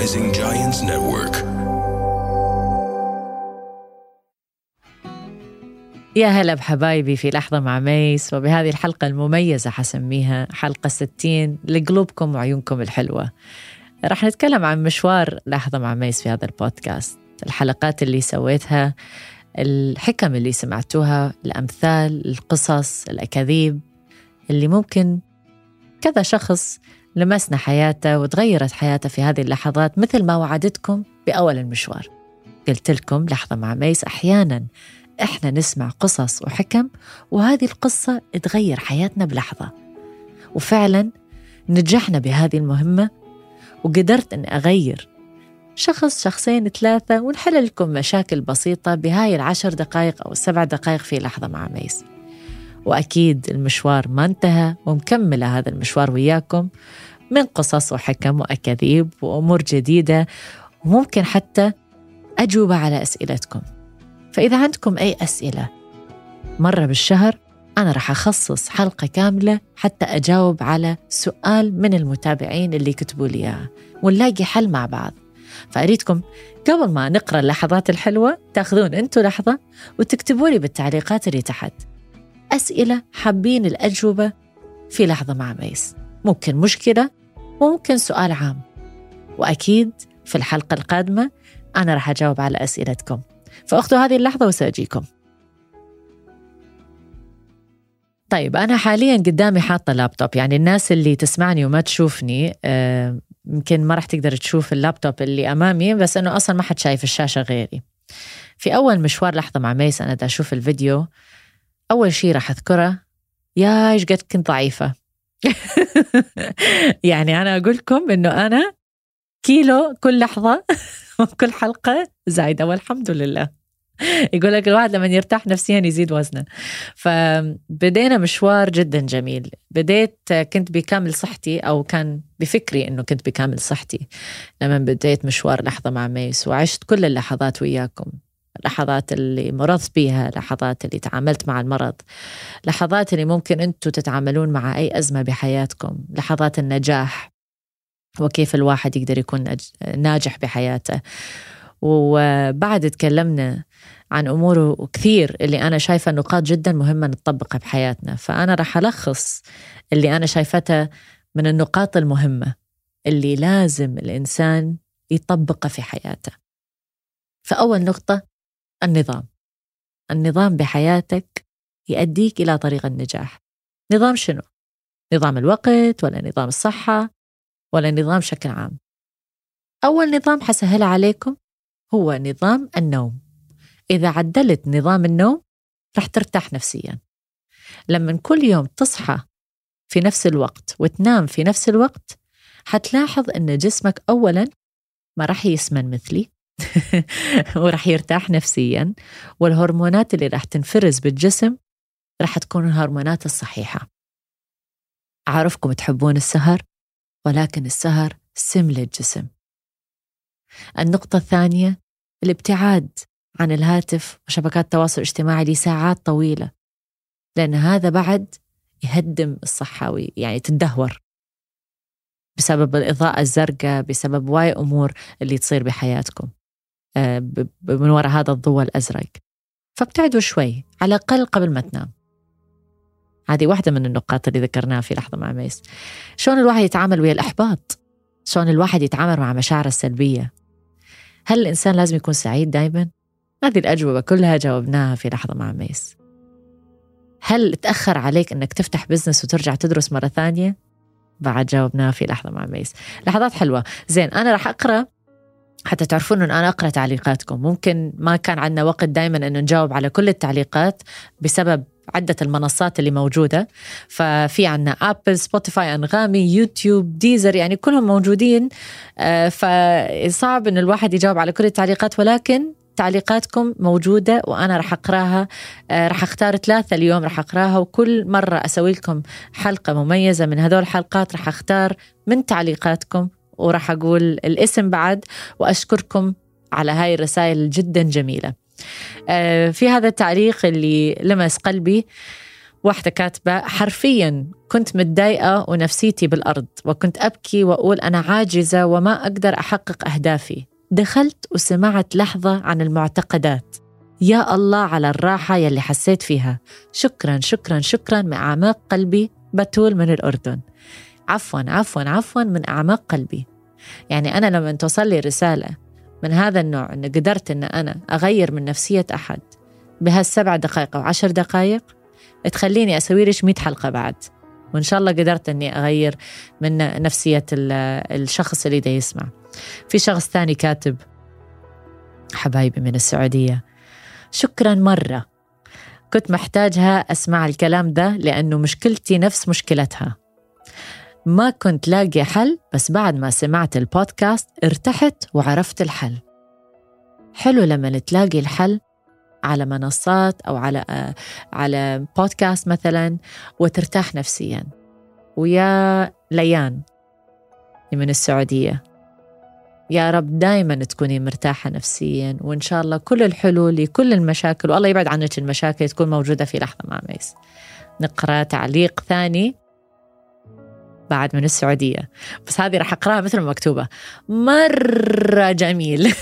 Rising Giants Network. يا هلا بحبايبي في لحظة مع ميس وبهذه الحلقة المميزة حسميها حلقة 60 لقلوبكم وعيونكم الحلوة رح نتكلم عن مشوار لحظة مع ميس في هذا البودكاست الحلقات اللي سويتها الحكم اللي سمعتوها الأمثال القصص الأكاذيب اللي ممكن كذا شخص لمسنا حياته وتغيرت حياته في هذه اللحظات مثل ما وعدتكم بأول المشوار. قلت لكم لحظة مع ميس أحيانا إحنا نسمع قصص وحكم وهذه القصة تغير حياتنا بلحظة. وفعلا نجحنا بهذه المهمة وقدرت أن أغير شخص شخصين ثلاثة ونحل لكم مشاكل بسيطة بهاي العشر دقائق أو السبع دقائق في لحظة مع ميس. وأكيد المشوار ما انتهى ومكملة هذا المشوار وياكم من قصص وحكم وأكاذيب وأمور جديدة وممكن حتى أجوبة على أسئلتكم. فإذا عندكم أي أسئلة مرة بالشهر أنا رح أخصص حلقة كاملة حتى أجاوب على سؤال من المتابعين اللي كتبوا لي إياها ونلاقي حل مع بعض. فأريدكم قبل ما نقرأ اللحظات الحلوة تأخذون أنتوا لحظة وتكتبوا لي بالتعليقات اللي تحت. أسئلة حابين الأجوبة في لحظة مع ميس. ممكن مشكلة وممكن سؤال عام. وأكيد في الحلقة القادمة أنا رح أجاوب على أسئلتكم. فأخذوا هذه اللحظة وسأجيكم. طيب أنا حاليا قدامي حاطة لابتوب. يعني الناس اللي تسمعني وما تشوفني آه، يمكن ما راح تقدر تشوف اللابتوب اللي أمامي بس أنه أصلا ما حد شايف الشاشة غيري. في أول مشوار لحظة مع ميس أنا دا أشوف الفيديو أول شيء راح أذكره يا إيش قد كنت ضعيفة. يعني أنا أقول لكم إنه أنا كيلو كل لحظة وكل حلقة زايدة والحمد لله. يقول لك الواحد لما يرتاح نفسيا يزيد وزنه فبدينا مشوار جدا جميل. بديت كنت بكامل صحتي أو كان بفكري إنه كنت بكامل صحتي. لما بديت مشوار لحظة مع ميس وعشت كل اللحظات وياكم. لحظات اللي مرضت بيها لحظات اللي تعاملت مع المرض لحظات اللي ممكن أنتم تتعاملون مع أي أزمة بحياتكم لحظات النجاح وكيف الواحد يقدر يكون ناجح بحياته. وبعد تكلمنا عن أمور كثير اللي أنا شايفة نقاط جدا مهمة نطبقها بحياتنا. فأنا راح ألخص اللي أنا شايفتها من النقاط المهمة اللي لازم الإنسان يطبقها في حياته. فأول نقطة النظام. النظام بحياتك يؤديك إلى طريق النجاح. نظام شنو؟ نظام الوقت ولا نظام الصحة ولا نظام بشكل عام. أول نظام حسهل عليكم؟ هو نظام النوم. إذا عدلت نظام النوم رح ترتاح نفسيا. لما كل يوم تصحى في نفس الوقت وتنام في نفس الوقت حتلاحظ أن جسمك أولا ما رح يسمن مثلي. ورح يرتاح نفسيا والهرمونات اللي رح تنفرز بالجسم رح تكون الهرمونات الصحيحة. أعرفكم تحبون السهر ولكن السهر سم للجسم. النقطة الثانية الابتعاد عن الهاتف وشبكات التواصل الاجتماعي لساعات طويلة لأن هذا بعد يهدم الصحة يعني تدهور بسبب الإضاءة الزرقاء بسبب واي أمور اللي تصير بحياتكم. من وراء هذا الضوء الأزرق. فابتعدوا شوي على الأقل قبل ما تنام. هذه واحدة من النقاط اللي ذكرناها في لحظة مع ميس. شلون الواحد يتعامل ويا الإحباط؟ شلون الواحد يتعامل مع مشاعره السلبية؟ هل الإنسان لازم يكون سعيد دايما؟ هذه الأجوبة كلها جاوبناها في لحظة مع ميس. هل تأخر عليك أنك تفتح business وترجع تدرس مرة ثانية؟ بعد جاوبناها في لحظة مع ميس. لحظات حلوة. زين أنا راح أقرأ حتى تعرفون أن أنا أقرأ تعليقاتكم. ممكن ما كان عندنا وقت دائما أن نجاوب على كل التعليقات بسبب عدة المنصات اللي موجودة. ففي عنا أبل سبوتيفاي أنغامي يوتيوب ديزر يعني كلهم موجودين. آه، فصعب أن الواحد يجاوب على كل التعليقات ولكن تعليقاتكم موجودة وأنا رح أقرأها. آه، رح أختار ثلاثة اليوم رح أقرأها وكل مرة أسوي لكم حلقة مميزة من هذول الحلقات رح أختار من تعليقاتكم. وراح أقول الاسم بعد وأشكركم على هاي الرسائل جدا جميلة. آه، في هذا التعليق اللي لمس قلبي واحدة كاتبة حرفيا كنت متضايقة ونفسيتي بالأرض وكنت أبكي وأقول أنا عاجزة وما أقدر أحقق أهدافي. دخلت وسمعت لحظة عن المعتقدات. يا الله على الراحة يلي حسيت فيها. شكرا شكرا شكرا من أعماق قلبي بتول من الأردن. عفوا عفوا عفوا من أعماق قلبي. يعني أنا لما توصل لي رسالة من هذا النوع أن قدرت أن أنا أغير من نفسية أحد بهالسبع دقائق أو عشر دقائق تخليني أسوي ليش 100 حلقة بعد. وإن شاء الله قدرت أني أغير من نفسية الشخص اللي دا يسمع. في شخص ثاني كاتب حبايبي من السعودية شكرا مرة. كنت محتاجها أسمع الكلام ده لأنه مشكلتي نفس مشكلتها. ما كنت لاقي حل بس بعد ما سمعت البودكاست ارتحت وعرفت الحل. حلو لما تلاقي الحل على منصات أو على آه، على بودكاست مثلا وترتاح نفسيا. ويا ليان من السعودية. يا رب دائما تكوني مرتاحة نفسيا وإن شاء الله كل الحلول لكل المشاكل والله يبعد عنك المشاكل تكون موجودة في لحظة مع ميس. نقرأ تعليق ثاني. بعد من السعودية. بس هذه راح أقراها مثل ما مكتوبة. مرة جميل.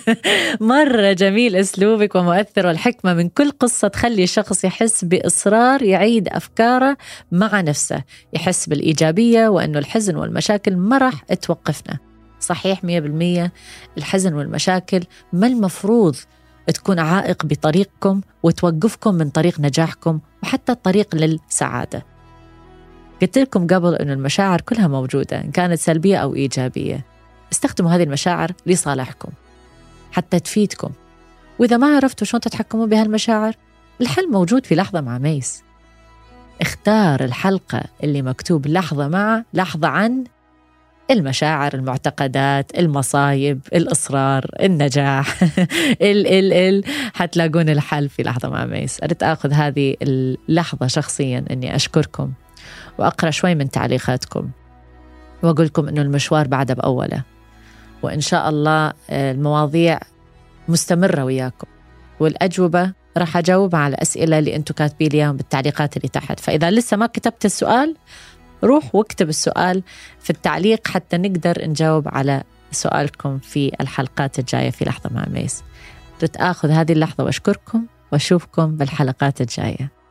مرة جميل أسلوبك ومؤثر والحكمة من كل قصة تخلي الشخص يحس بإصرار يعيد أفكاره مع نفسه. يحس بالإيجابية وأنه الحزن والمشاكل ما راح توقفنا. صحيح مية بالمية الحزن والمشاكل ما المفروض تكون عائق بطريقكم وتوقفكم من طريق نجاحكم وحتى الطريق للسعادة. قلت لكم قبل أنه المشاعر كلها موجودة إن كانت سلبية أو إيجابية. استخدموا هذه المشاعر لصالحكم حتى تفيدكم. وإذا ما عرفتوا شلون تتحكموا بهالمشاعر الحل موجود في لحظة مع ميس. اختار الحلقة اللي مكتوب لحظة مع لحظة عن المشاعر المعتقدات المصايب الإصرار النجاح ال ال ال. حتلاقون الحل في لحظة مع ميس. أردت أخذ هذه اللحظة شخصيا أني أشكركم وأقرأ شوي من تعليقاتكم. وأقول لكم إنه المشوار بعده بأوله. وإن شاء الله آه، المواضيع مستمرة وياكم. والأجوبة راح أجاوب على الأسئلة اللي أنتم كاتبين لي إياهم بالتعليقات اللي تحت. فإذا لسه ما كتبت السؤال روح واكتب السؤال في التعليق حتى نقدر نجاوب على سؤالكم في الحلقات الجاية في لحظة مع ميس. آخذ هذه اللحظة وأشكركم وأشوفكم بالحلقات الجاية.